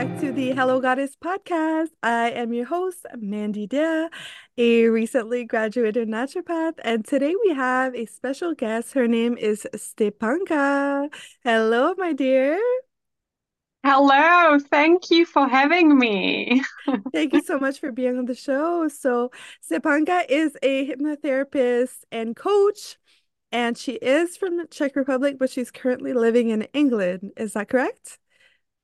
back to the Hello Goddess podcast. I am your host, Mandy Déa, a recently graduated naturopath, and today we have a special guest. Her name is Stepanka. Hello, my dear. Hello, thank you for having me. Thank you so much for being on the show. So, Stepanka is a hypnotherapist and coach, and she is from the Czech Republic, but she's currently living in England. Is that correct?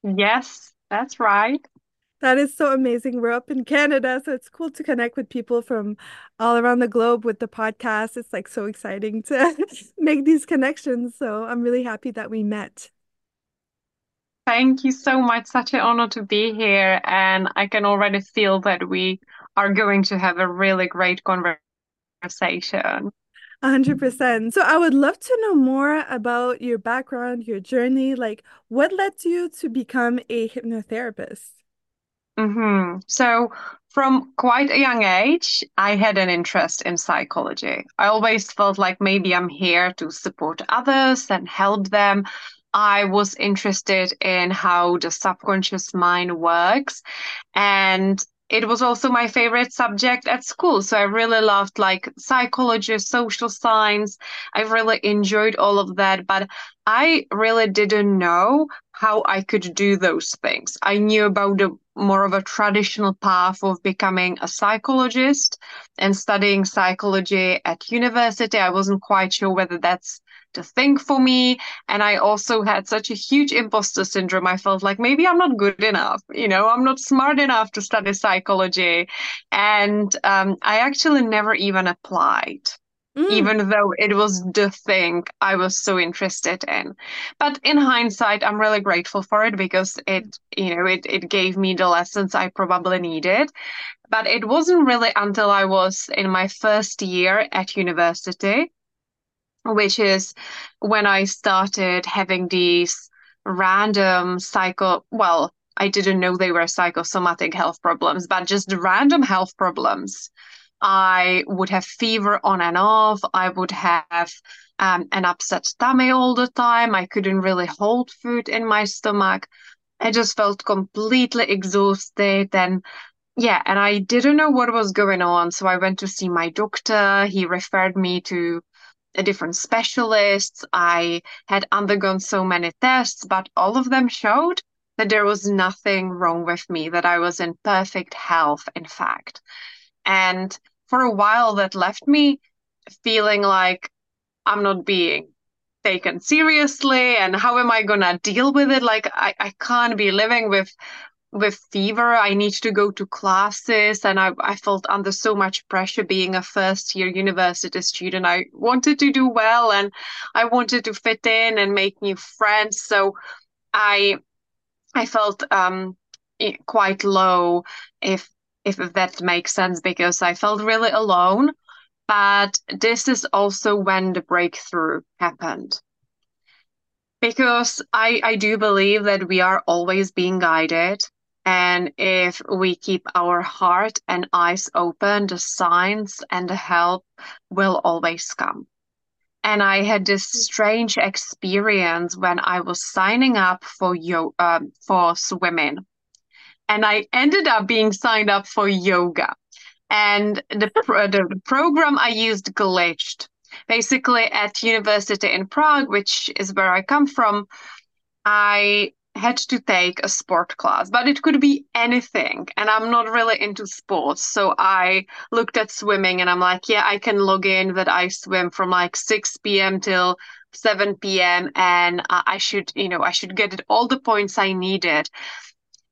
Yes, that's right. That is so amazing. We're up in Canada, so it's cool to connect with people from all around the globe with the podcast. It's like so exciting to make these connections. So I'm really happy that we met. Thank you so much. Such an honor to be here. And I can already feel that we are going to have a really great conversation. 100%. So I would love to know more about your background, your journey. Like, what led you to become a hypnotherapist? Mm-hmm. So, from quite a young age, I had an interest in psychology. I always felt like maybe I'm here to support others and help them. I was interested in how the subconscious mind works. And it was also my favorite subject at school. So I really loved like psychology, social science. I really enjoyed all of that, but I really didn't know how I could do those things. I knew about the more of a traditional path of becoming a psychologist and studying psychology at university. I wasn't quite sure whether that's to think for me. And I also had such a huge imposter syndrome. I felt like maybe I'm not good enough, you know, I'm not smart enough to study psychology. And um, I actually never even applied. Mm. Even though it was the thing I was so interested in. But in hindsight, I'm really grateful for it because it, you know, it, it gave me the lessons I probably needed. But it wasn't really until I was in my first year at university which is when I started having these random psycho, well, I didn't know they were psychosomatic health problems, but just random health problems. I would have fever on and off. I would have um, an upset tummy all the time. I couldn't really hold food in my stomach. I just felt completely exhausted and yeah, and I didn't know what was going on. So I went to see my doctor. He referred me to different specialists. I had undergone so many tests, but all of them showed that there was nothing wrong with me, that I was in perfect health, in fact. And for a while, that left me feeling like I'm not being taken seriously and how am I going to deal with it? Like, I, I can't be living with with fever i need to go to classes and I, I felt under so much pressure being a first year university student. I wanted to do well and i wanted to fit in and make new friends so i i felt um quite low if if that makes sense because i felt really alone. But this is also when the breakthrough happened. Because I, I do believe that we are always being guided and if we keep our heart and eyes open, the signs and the help will always come. And I had this strange experience when I was signing up for yo- um, for swimming, and I ended up being signed up for yoga. And the, pro- the program I used glitched. Basically, at university in Prague, which is where I come from, I had to take a sport class, but it could be anything. And I'm not really into sports. So I looked at swimming and I'm like, yeah, I can log in that I swim from like 6 p.m. till 7 p.m. And I should, you know, I should get all the points I needed.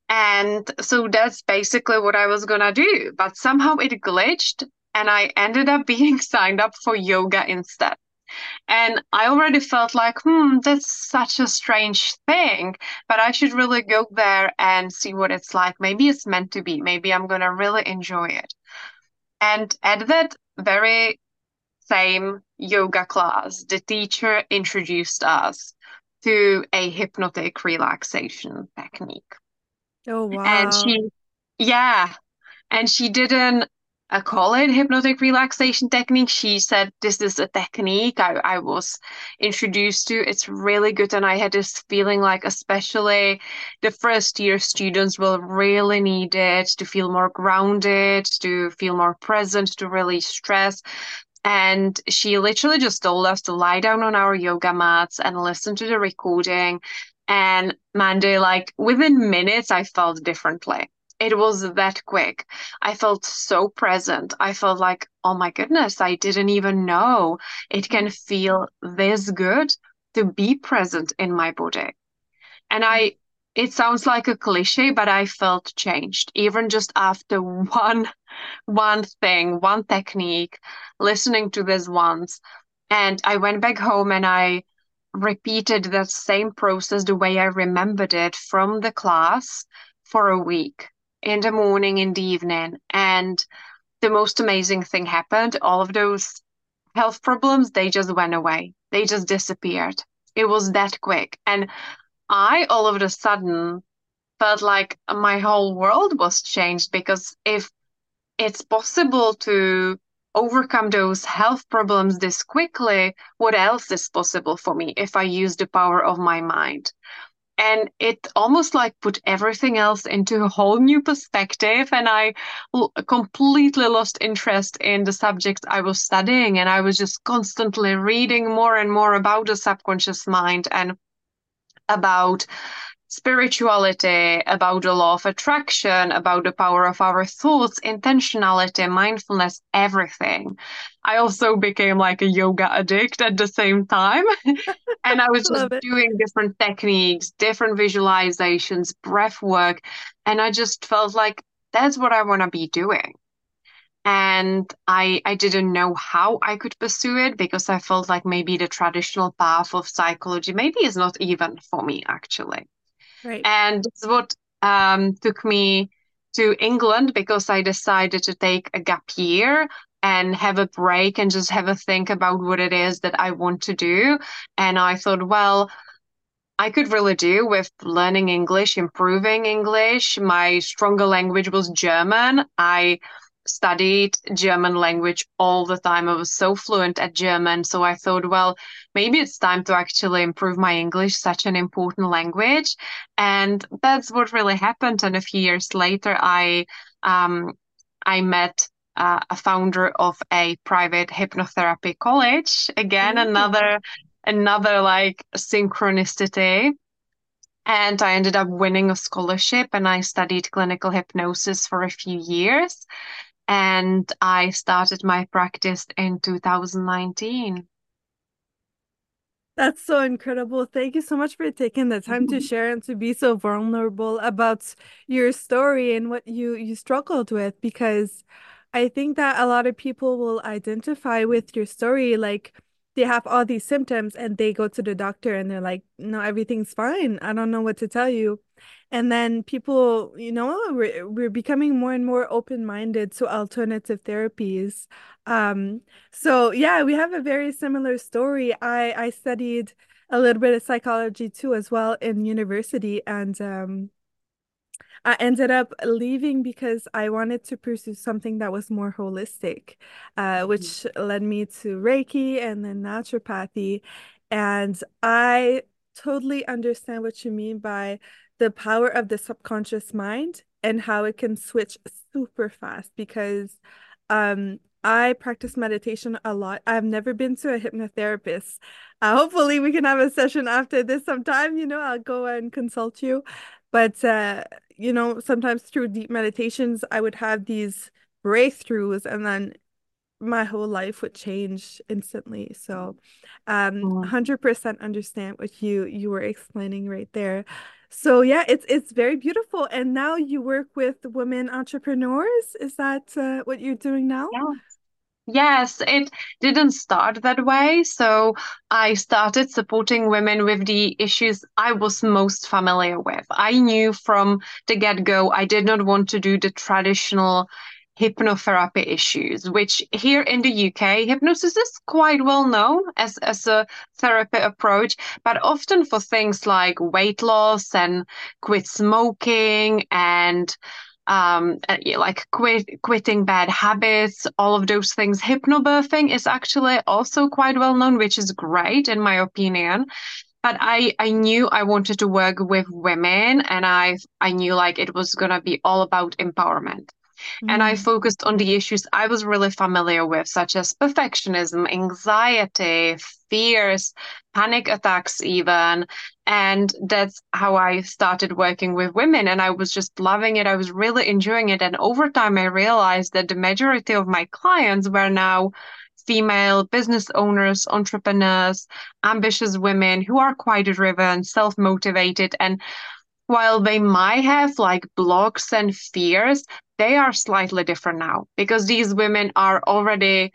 And so that's basically what I was going to do. But somehow it glitched and I ended up being signed up for yoga instead. And I already felt like, hmm, that's such a strange thing, but I should really go there and see what it's like. Maybe it's meant to be. Maybe I'm going to really enjoy it. And at that very same yoga class, the teacher introduced us to a hypnotic relaxation technique. Oh, wow. And she, yeah, and she didn't I call it hypnotic relaxation technique. She said this is a technique I, I was introduced to. It's really good. And I had this feeling like, especially the first year students will really need it to feel more grounded, to feel more present, to release stress. And she literally just told us to lie down on our yoga mats and listen to the recording. And Mandy, like within minutes, I felt differently it was that quick. I felt so present. I felt like, oh my goodness, I didn't even know it can feel this good to be present in my body. And I, it sounds like a cliche, but I felt changed even just after one, one thing, one technique, listening to this once. And I went back home and I repeated that same process the way I remembered it from the class for a week in the morning, in the evening. And the most amazing thing happened. All of those health problems, they just went away. They just disappeared. It was that quick. And I all of a sudden felt like my whole world was changed because if it's possible to overcome those health problems this quickly, what else is possible for me if I use the power of my mind? And it almost like put everything else into a whole new perspective and i completely lost interest in the subject i was studying and i was just constantly reading more and more about the subconscious mind and about spirituality, about the law of attraction, about the power of our thoughts, intentionality, mindfulness, everything. I also became like a yoga addict at the same time. and I was just doing different techniques, different visualizations, breath work. And I just felt like that's what I want to be doing. And I I didn't know how I could pursue it because I felt like maybe the traditional path of psychology maybe is not even for me actually. Right. And this what um, took me to England because I decided to take a gap year and have a break and just have a think about what it is that I want to do. And I thought, well, I could really do with learning English, improving English. My stronger language was German. I studied German language all the time. I was so fluent at German. So I thought, well, maybe it's time to actually improve my English, such an important language. And that's what really happened. And a few years later, I um, I met uh, a founder of a private hypnotherapy college. Again, mm-hmm. another another like synchronicity. And I ended up winning a scholarship and I studied clinical hypnosis for a few years and I started my practice in 2019. That's so incredible. Thank you so much for taking the time to share and to be so vulnerable about your story and what you you struggled with because I think that a lot of people will identify with your story like they have all these symptoms and they go to the doctor and they're like, "No, everything's fine. I don't know what to tell you." And then people, you know, we're, we're becoming more and more open-minded to alternative therapies. Um, so yeah, we have a very similar story. I I studied a little bit of psychology too as well in university and um I ended up leaving because I wanted to pursue something that was more holistic, uh, which mm-hmm. led me to Reiki and then naturopathy. And I totally understand what you mean by the power of the subconscious mind and how it can switch super fast because um I practice meditation a lot. I've never been to a hypnotherapist. Uh, hopefully, we can have a session after this sometime. You know, I'll go and consult you. But, uh, you know, sometimes through deep meditations, I would have these breakthroughs and then my whole life would change instantly. So, um, 100% understand what you you were explaining right there. So yeah, it's it's very beautiful. And now you work with women entrepreneurs. Is that uh, what you're doing now? Yes, it didn't start that way. So I started supporting women with the issues I was most familiar with. I knew from the get-go I did not want to do the traditional hypnotherapy issues, which here in the UK, hypnosis is quite well known as, as a therapy approach, but often for things like weight loss and quit smoking and um, uh, like quit, quitting bad habits, all of those things. Hypnobirthing is actually also quite well known, which is great in my opinion. But I, I knew I wanted to work with women and I I knew like it was gonna be all about empowerment. And I Mm, focused on the issues I was really familiar with, such as perfectionism, anxiety, fears, panic attacks, even. And that's how I started working with women. And I was just loving it. I was really enjoying it. And over time, I realized that the majority of my clients were now female business owners, entrepreneurs, ambitious women who are quite driven, self motivated, and while they might have like blocks and fears, they are slightly different now because these women are already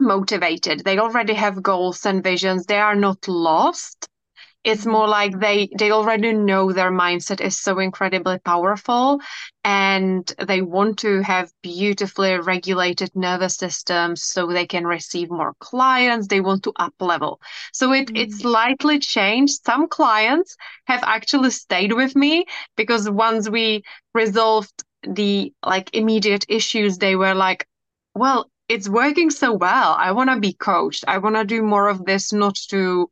motivated. They already have goals and visions. They are not lost. It's more like they they already know their mindset is so incredibly powerful and they want to have beautifully regulated nervous systems so they can receive more clients. They want to up level. So it it mm, slightly changed. Some clients have actually stayed with me because once we resolved the like immediate issues, they were like, well, it's working so well. I want to be coached. I want to do more of this, not to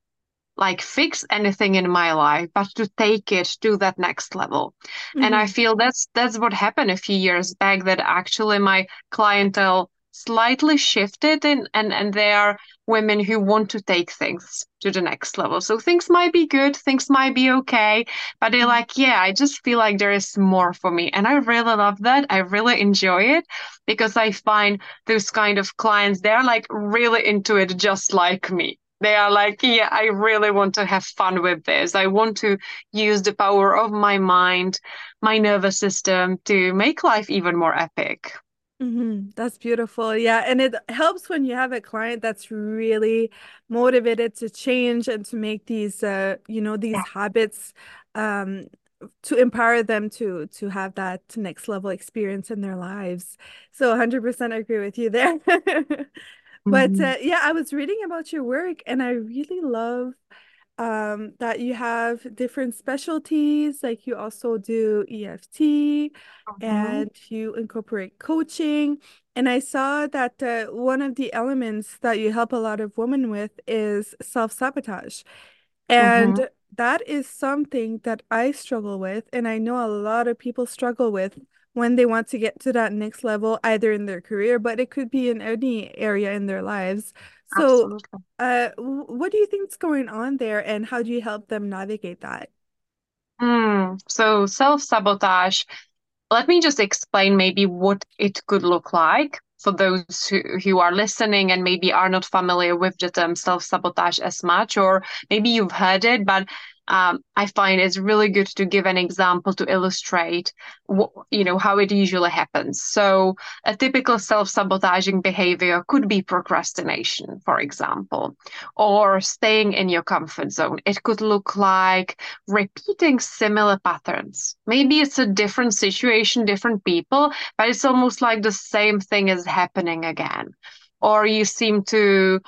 like fix anything in my life, but to take it to that next level. And I mhm, feel that's that's what happened a few years back that actually my clientele slightly shifted and and and they are women who want to take things to the next level. So things might be good, things might be okay, but they're mhm, like, yeah, I just feel like there is more for me. And I really love that. I really enjoy it because I find those kind of clients, they're like really into it just like me. They are like, yeah, I really want to have fun with this. I want to use the power of my mind, my nervous system to make life even more epic. mhm. That's beautiful. Yeah, and it helps when you have a client that's really motivated to change and to make these uh, you know, these Yeah. habits um to empower them to to have that next level experience in their lives. So 100% agree with you there. But Mhm. uh, yeah, I was reading about your work and I really love um, that you have different specialties, like you also do EFT Mhm. and you incorporate coaching. And I saw that uh, one of the elements that you help a lot of women with is self-sabotage. Mhm. And that is something that I struggle with, and I know a lot of people struggle with when they want to get to that next level, either in their career, but it could be in any area in their lives. So, uh, what do you think's going on there, and how do you help them navigate that? Hmm. So self-sabotage, let me just explain maybe what it could look like for those who, who are listening and maybe are not familiar with the term self-sabotage as much, or maybe you've heard it, but um, I find it's really good to give an example to illustrate what, you know, how it usually happens. So a typical self-sabotaging behavior could be procrastination, for example, or staying in your comfort zone. It could look like repeating similar patterns. Maybe it's a different situation, different people, but it's almost like the same thing is happening again. Or you seem to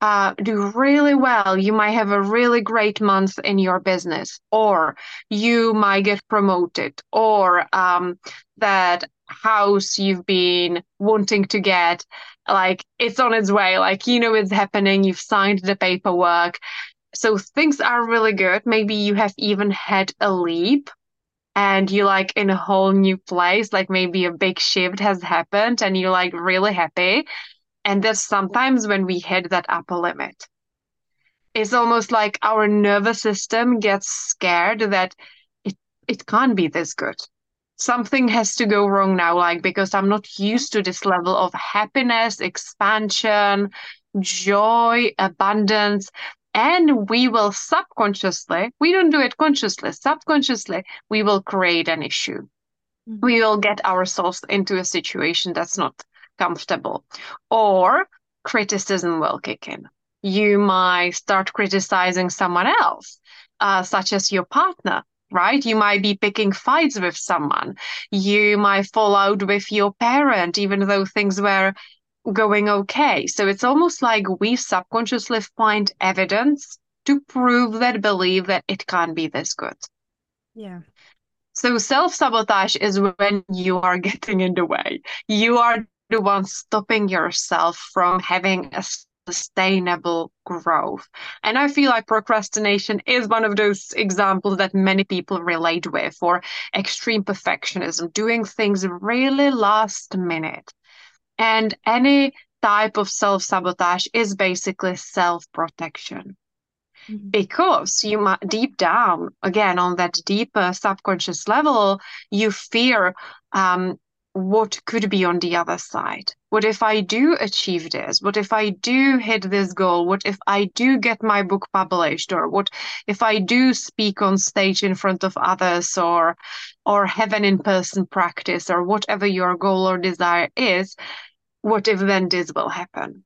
uh, do really well. You might have a really great month in your business, or you might get promoted, or um, that house you've been wanting to get, like it's on its way, like you know it's happening, you've signed the paperwork. So things are really good. Maybe you have even had a leap and you're like in a whole new place, like maybe a big shift has happened and you're like really happy. And that's sometimes when we hit that upper limit. It's almost like our nervous system gets scared that it it can't be this good. Something has to go wrong now, like because I'm not used to this level of happiness, expansion, joy, abundance. And we will subconsciously, we don't do it consciously, subconsciously, we will create an issue. Mhm. We will get ourselves into a situation that's not comfortable. Or criticism will kick in. You might start criticizing someone else, uh, such as your partner, right? You might be picking fights with someone. You might fall out with your parent, even though things were going okay. So it's almost like we subconsciously find evidence to prove that belief that it can't be this good. Yeah. So self-sabotage is when you are getting in the way. You are the one stopping yourself from having a sustainable growth. And I feel like procrastination is one of those examples that many people relate with, or extreme perfectionism, doing things really last minute. And any type of self sabotage is basically self protection. Mm-hmm. Because you might deep down, again, on that deeper subconscious level, you fear um, what could be on the other side. What if I do achieve this? What if I do hit this goal? What if I do get my book published? Or what if I do speak on stage in front of others or or have an in-person practice or whatever your goal or desire is? What if then this will happen?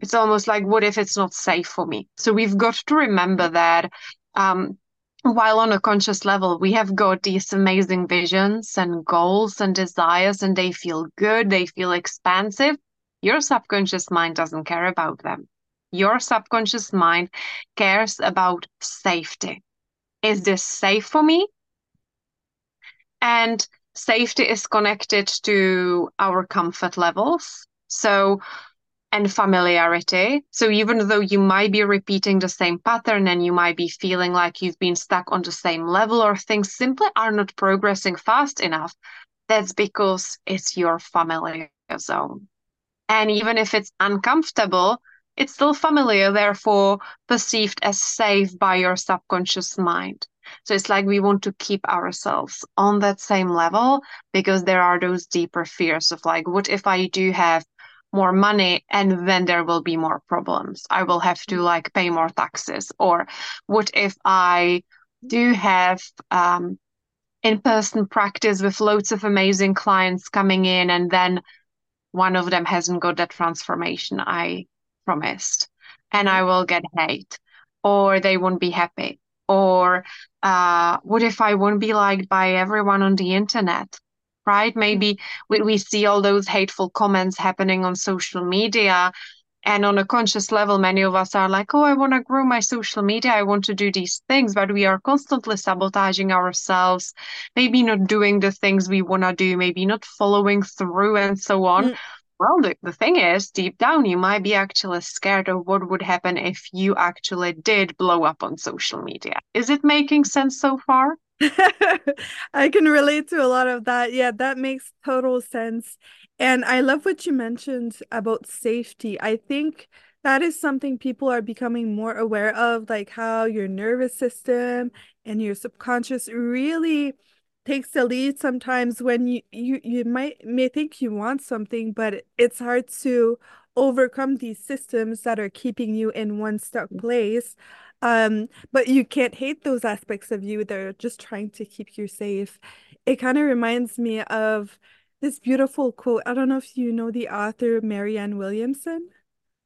It's almost like what if it's not safe for me? So we've got to remember that um, while on a conscious level, we have got these amazing visions and goals and desires, and they feel good, they feel expansive. Your subconscious mind doesn't care about them. Your subconscious mind cares about safety. Is this safe for me? And safety is connected to our comfort levels. So, and familiarity. So even though you might be repeating the same pattern and you might be feeling like you've been stuck on the same level or things simply are not progressing fast enough, that's because it's your familiar zone. And even if it's uncomfortable, it's still familiar, therefore perceived as safe by your subconscious mind. So it's like we want to keep ourselves on that same level because there are those deeper fears of like, what if I do have more money and then there will be more problems. I will have to like pay more taxes. Or what if i do have um, in-person practice with loads of amazing clients coming in and then one of them hasn't got that transformation i promised and i will get hate or they won't be happy or uh, what if i won't be liked by everyone on the internet right? Maybe we, we see all those hateful comments happening on social media. And on a conscious level, many of us are like, oh, I want to grow my social media. I want to do these things, but we are constantly sabotaging ourselves, maybe not doing the things we want to do, maybe not following through and so on. Mm. Well, the, the thing is, deep down, you might be actually scared of what would happen if you actually did blow up on social media. Is it making sense so far? I can relate to a lot of that. Yeah, that makes total sense. And I love what you mentioned about safety. I think that is something people are becoming more aware of, like how your nervous system and your subconscious really takes the lead sometimes when you you you might may think you want something, but it's hard to overcome these systems that are keeping you in one stuck mm. place. Um, but you can't hate those aspects of you. They're just trying to keep you safe. It kind of reminds me of this beautiful quote. I don't know if you know the author Marianne Williamson.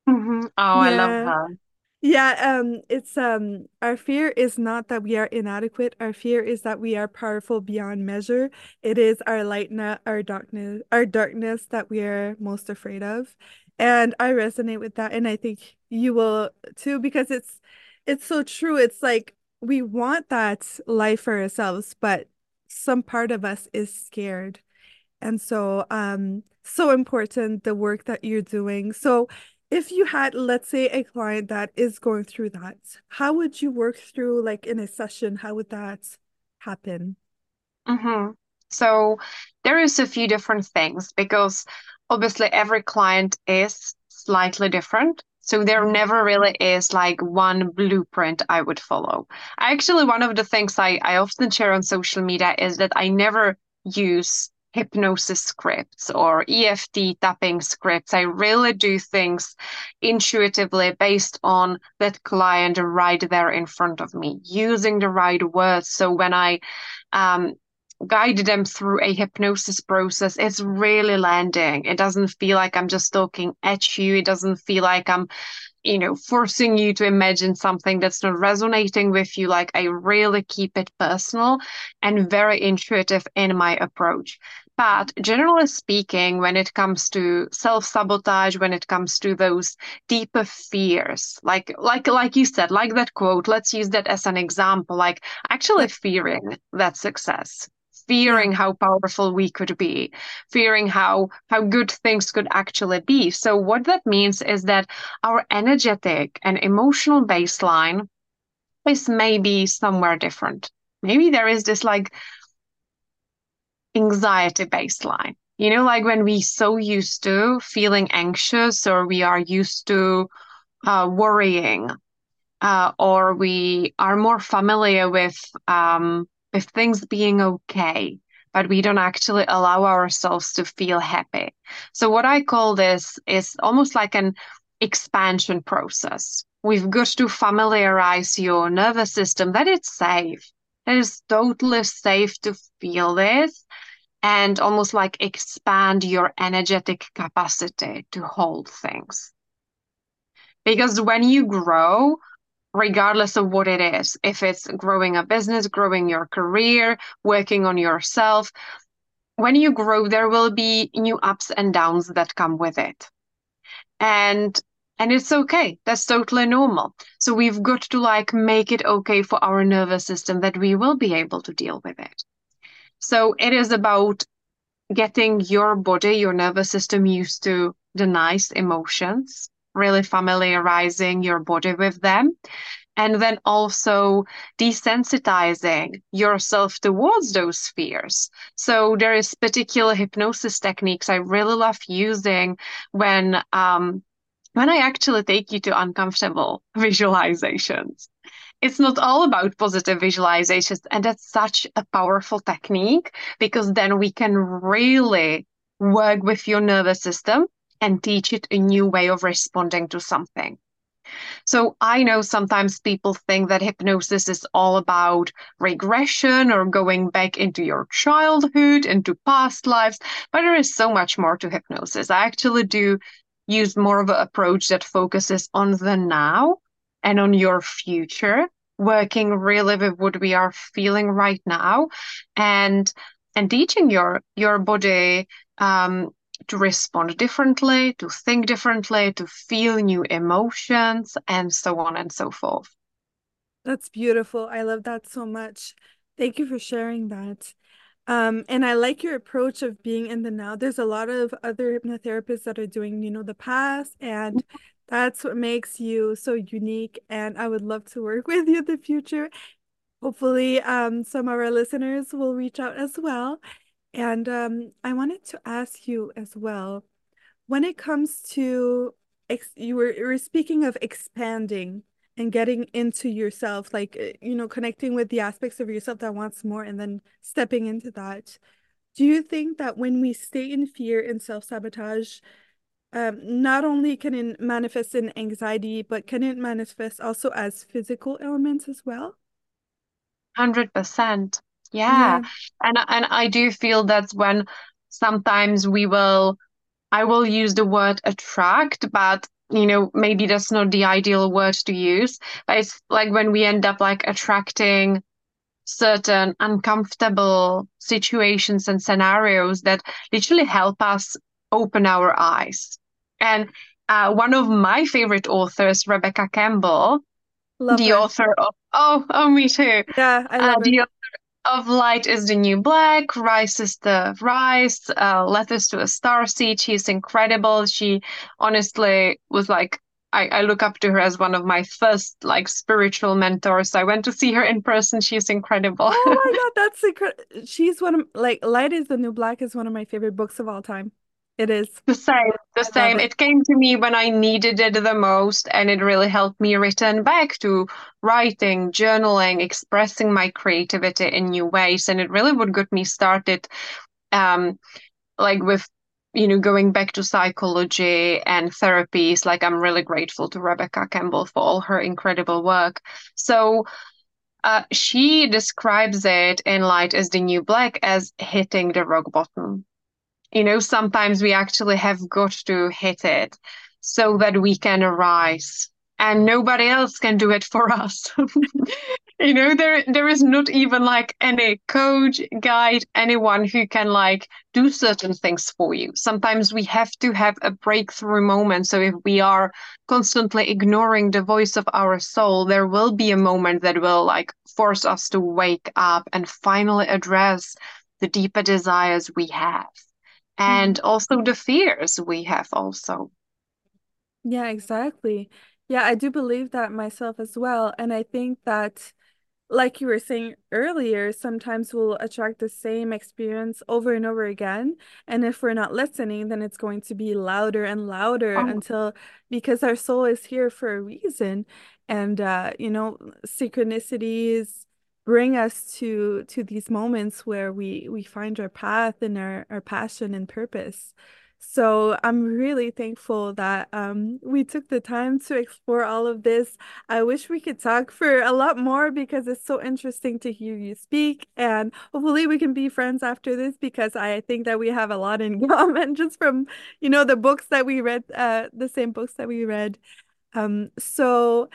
Mm-hmm. Oh, yeah. I love her. Yeah, um, it's um our fear is not that we are inadequate. Our fear is that we are powerful beyond measure. It is our light, not our darkness, our darkness that we are most afraid of. And I resonate with that, and I think you will too, because it's it's so true. It's like we want that life for ourselves, but some part of us is scared. And so um so important the work that you're doing. So if you had let's say a client that is going through that, how would you work through like in a session? How would that happen? Mm-hmm. So there is a few different things because obviously every client is slightly different. So there never really is like one blueprint I would follow. Actually, one of the things I, I often share on social media is that I never use hypnosis scripts or EFT tapping scripts. I really do things intuitively based on that client right there in front of me, using the right words. So when I um, guide them through a hypnosis process, it's really landing. It doesn't feel like I'm just talking at you. It doesn't feel like I'm, you know, forcing you to imagine something that's not resonating with you. Like I really keep it personal and very intuitive in my approach. But generally speaking, when it comes to self-sabotage, when it comes to those deeper fears, like like like you said, like that quote, let's use that as an example, like actually fearing that success fearing how powerful we could be, fearing how how good things could actually be. So what that means is that our energetic and emotional baseline is maybe somewhere different. Maybe there is this like anxiety baseline. You know, like when we so used to feeling anxious or we are used to uh, worrying uh, or we are more familiar with um, with things being okay, but we don't actually allow ourselves to feel happy. So what I call this is almost like an expansion process. We've got to familiarize your nervous system that it's safe. That it's totally safe to feel this and almost like expand your energetic capacity to hold things. Because when you grow, regardless of what it is, if it's growing a business, growing your career, working on yourself, when you grow, there will be new ups and downs that come with it. And and it's okay. That's totally normal. So we've got to like make it okay for our nervous system that we will be able to deal with it. So it is about getting your body, your nervous system used to the nice emotions really familiarizing your body with them. And then also desensitizing yourself towards those fears. So there is particular hypnosis techniques i really love using when um, when i actually take you to uncomfortable visualizations. It's not all about positive visualizations and that's such a powerful technique because then we can really work with your nervous system and teach it a new way of responding to something. So I know sometimes people think that hypnosis is all about regression or going back into your childhood, into past lives, but there is so much more to hypnosis. I actually do use more of an approach that focuses on the now and on your future, working really with what we are feeling right now and and teaching your your body um, to respond differently, to think differently, to feel new emotions, and so on and so forth. That's beautiful. I love that so much. Thank you for sharing that. Um, and I like your approach of being in the now. There's a lot of other hypnotherapists that are doing, you know, the past, and that's what makes you so unique. And I would love to work with you in the future. Hopefully, um, some of our listeners will reach out as well. And um, I wanted to ask you as well, when it comes to you were you were speaking of expanding and getting into yourself, like uh, you know, connecting with the aspects of yourself that wants more and then stepping into that. Do you think that when we stay in fear and self-sabotage, um, not only can it manifest in anxiety, but can it manifest also as physical ailments as well? 100%. Yeah. yeah. And and I do feel that's when sometimes we will I will use the word attract, but you know, maybe that's not the ideal word to use. But it's like when we end up like attracting certain uncomfortable situations and scenarios that literally help us open our eyes. And uh, one of my favorite authors, Rebecca Campbell, Love the her. author of oh oh me too. Yeah, I love uh, the of Light is the New Black, Rise Sister Rise, uh, Letters to a Star Seed. She's incredible. She honestly was like, I, I look up to her as one of my first like spiritual mentors. I went to see her in person. She's incredible. Oh my God, that's incredible. She's one of like Light is the New Black is one of my favorite books of all time. It is. The same, the same. It. it. came to me when I needed it the most, and it really helped me return back to writing, journaling, expressing my creativity in new ways. And it really would get me started, um, like with, you know, going back to psychology and therapies. Like, I'm really grateful to Rebecca Campbell for all her incredible work. So, uh, she describes it in Light as the New Black as hitting the rock bottom you know, sometimes we actually have got to hit it so that we can arise and nobody else can do it for us. you know, there there is not even like any coach, guide, anyone who can like do certain things for you. Sometimes we have to have a breakthrough moment. So if we are constantly ignoring the voice of our soul, there will be a moment that will like force us to wake up and finally address the deeper desires we have and Mhm. also the fears we have also. Yeah, exactly. Yeah, I do believe that myself as well. And I think that like you were saying earlier, sometimes we'll attract the same experience over and over again. And if we're not listening, then it's going to be louder and louder Oh, until because our soul is here for a reason. And uh, you know, synchronicities bring us to to these moments where we we find our path and our, our passion and purpose. So I'm really thankful that um, we took the time to explore all of this. I wish we could talk for a lot more because it's so interesting to hear you speak. And hopefully we can be friends after this because I think that we have a lot in common just from, you know, the books that we read, uh, the same books that we read. Um, so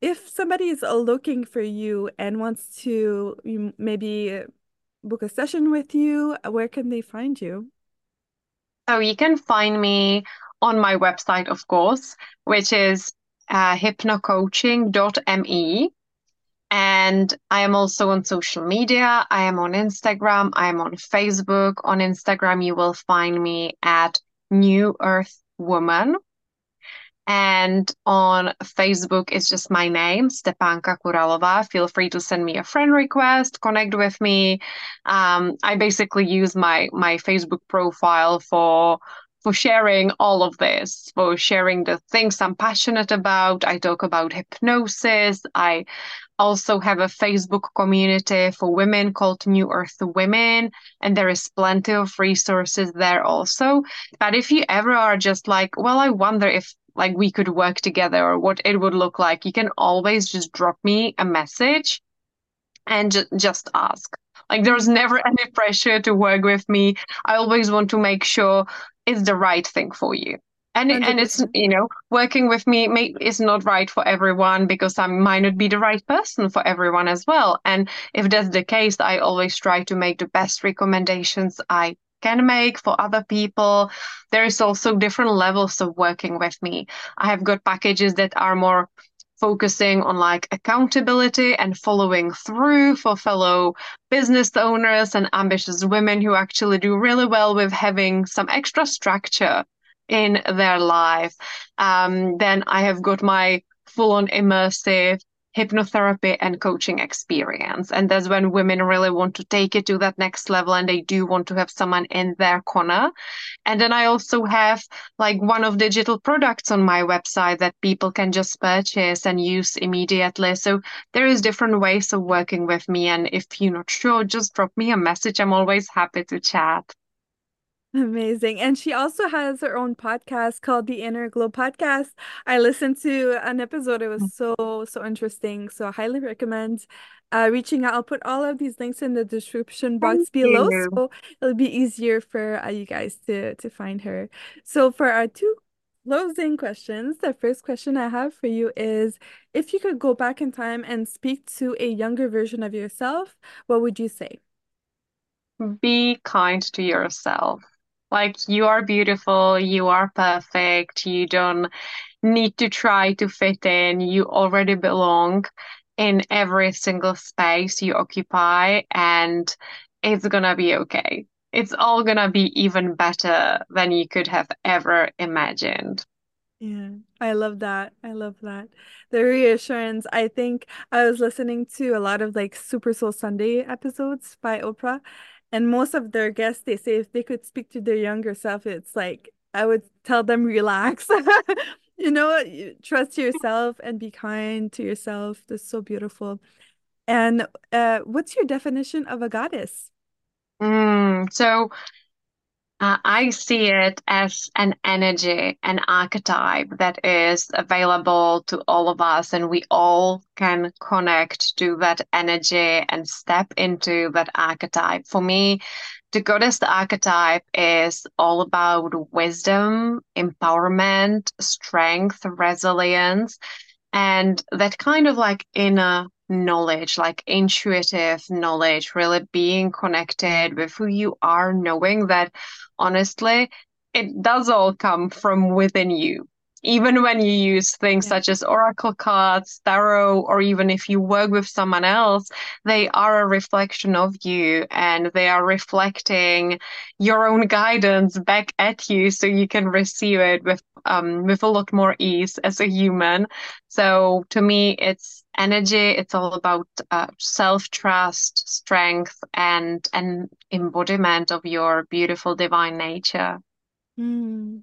if somebody is uh, looking for you and wants to maybe book a session with you, where can they find you? So you can find me on my website, of course, which is uh, hypnocoaching.me. And I am also on social media. I am on Instagram. I am on Facebook. On Instagram, you will find me at New Earth Woman. And on Facebook, it's just my name, Stepanka Kuralova. Feel free to send me a friend request, connect with me. Um, I basically use my my Facebook profile for for sharing all of this, for sharing the things I'm passionate about. I talk about hypnosis. I also have a Facebook community for women called New Earth Women, and there is plenty of resources there also. But if you ever are just like, well, I wonder if like we could work together or what it would look like, you can always just drop me a message and ju just ask. Like there's never any pressure to work with me. I always want to make sure it's the right thing for you. And and it's you know working with me may, is not right for everyone because I might not be the right person for everyone as well. And if that's the case, I always try to make the best recommendations I can make for other people. There is also different levels of working with me. I have got packages that are more focusing on like accountability and following through for fellow business owners and ambitious women who actually do really well with having some extra structure in their life. Um, then I have got my full on immersive hypnotherapy and coaching experience. And that's when women really want to take it to that next level and they do want to have someone in their corner. And then I also have like one of digital products on my website that people can just purchase and use immediately. So there is different ways of working with me. And if you're not sure, just drop me a message. I'm always happy to chat. Amazing. And she also has her own podcast called the Inner Glow Podcast. I listened to an episode. It was so, so interesting. So I highly recommend uh, reaching out. I'll put all of these links in the description Thank box below you. so it'll be easier for uh, you guys to to find her. So for our two closing questions, the first question I have for you is if you could go back in time and speak to a younger version of yourself, what would you say? Be kind to yourself. Like you are beautiful, you are perfect, you don't need to try to fit in. You already belong in every single space you occupy, and it's gonna be okay. It's all gonna be even better than you could have ever imagined. Yeah, I love that. I love that. The reassurance. I think I was listening to a lot of like Super Soul Sunday episodes by Oprah, and most of their guests, they say if they could speak to their younger self, it's like I would tell them relax. You know, trust yourself and be kind to yourself. That's so beautiful. And uh, what's your definition of a goddess? Mm, so Uh, I see it as an energy, an archetype that is available to all of us, and we all can connect to that energy and step into that archetype. For me, the goddess archetype is all about wisdom, empowerment, strength, resilience, and that kind of like inner knowledge, like intuitive knowledge, really being connected with who you are, knowing that honestly, it does all come from within you. even when you use things Yeah. such as oracle cards, tarot, or even if you work with someone else, they are a reflection of you and they are reflecting your own guidance back at you so you can receive it with um, with a lot more ease as a human. So to me, it's energy. It's all about uh, self-trust, strength, and an embodiment of your beautiful divine nature. Mm.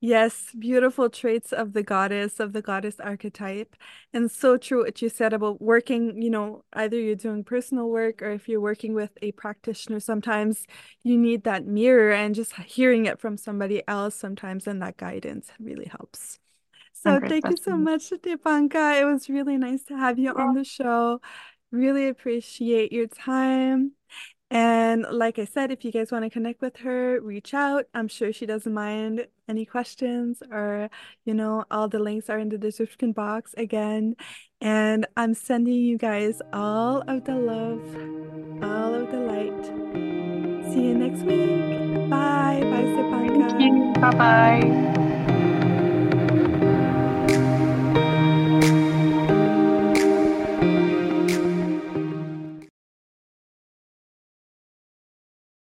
Yes, beautiful traits of the goddess, of the goddess archetype. And so true what you said about working, you know, either you're doing personal work or if you're working with a practitioner, sometimes you need that mirror and just hearing it from somebody else sometimes and that guidance really helps. So thank you so much, Stepanka. It was really nice to have you on the show. Really appreciate your time. And like I said, if you guys want to connect with her, reach out. I'm sure she doesn't mind any questions or, you know, all the links are in the description box again. And I'm sending you guys all of the love, all of the light. See you next week. Bye. Bye, you. Bye bye.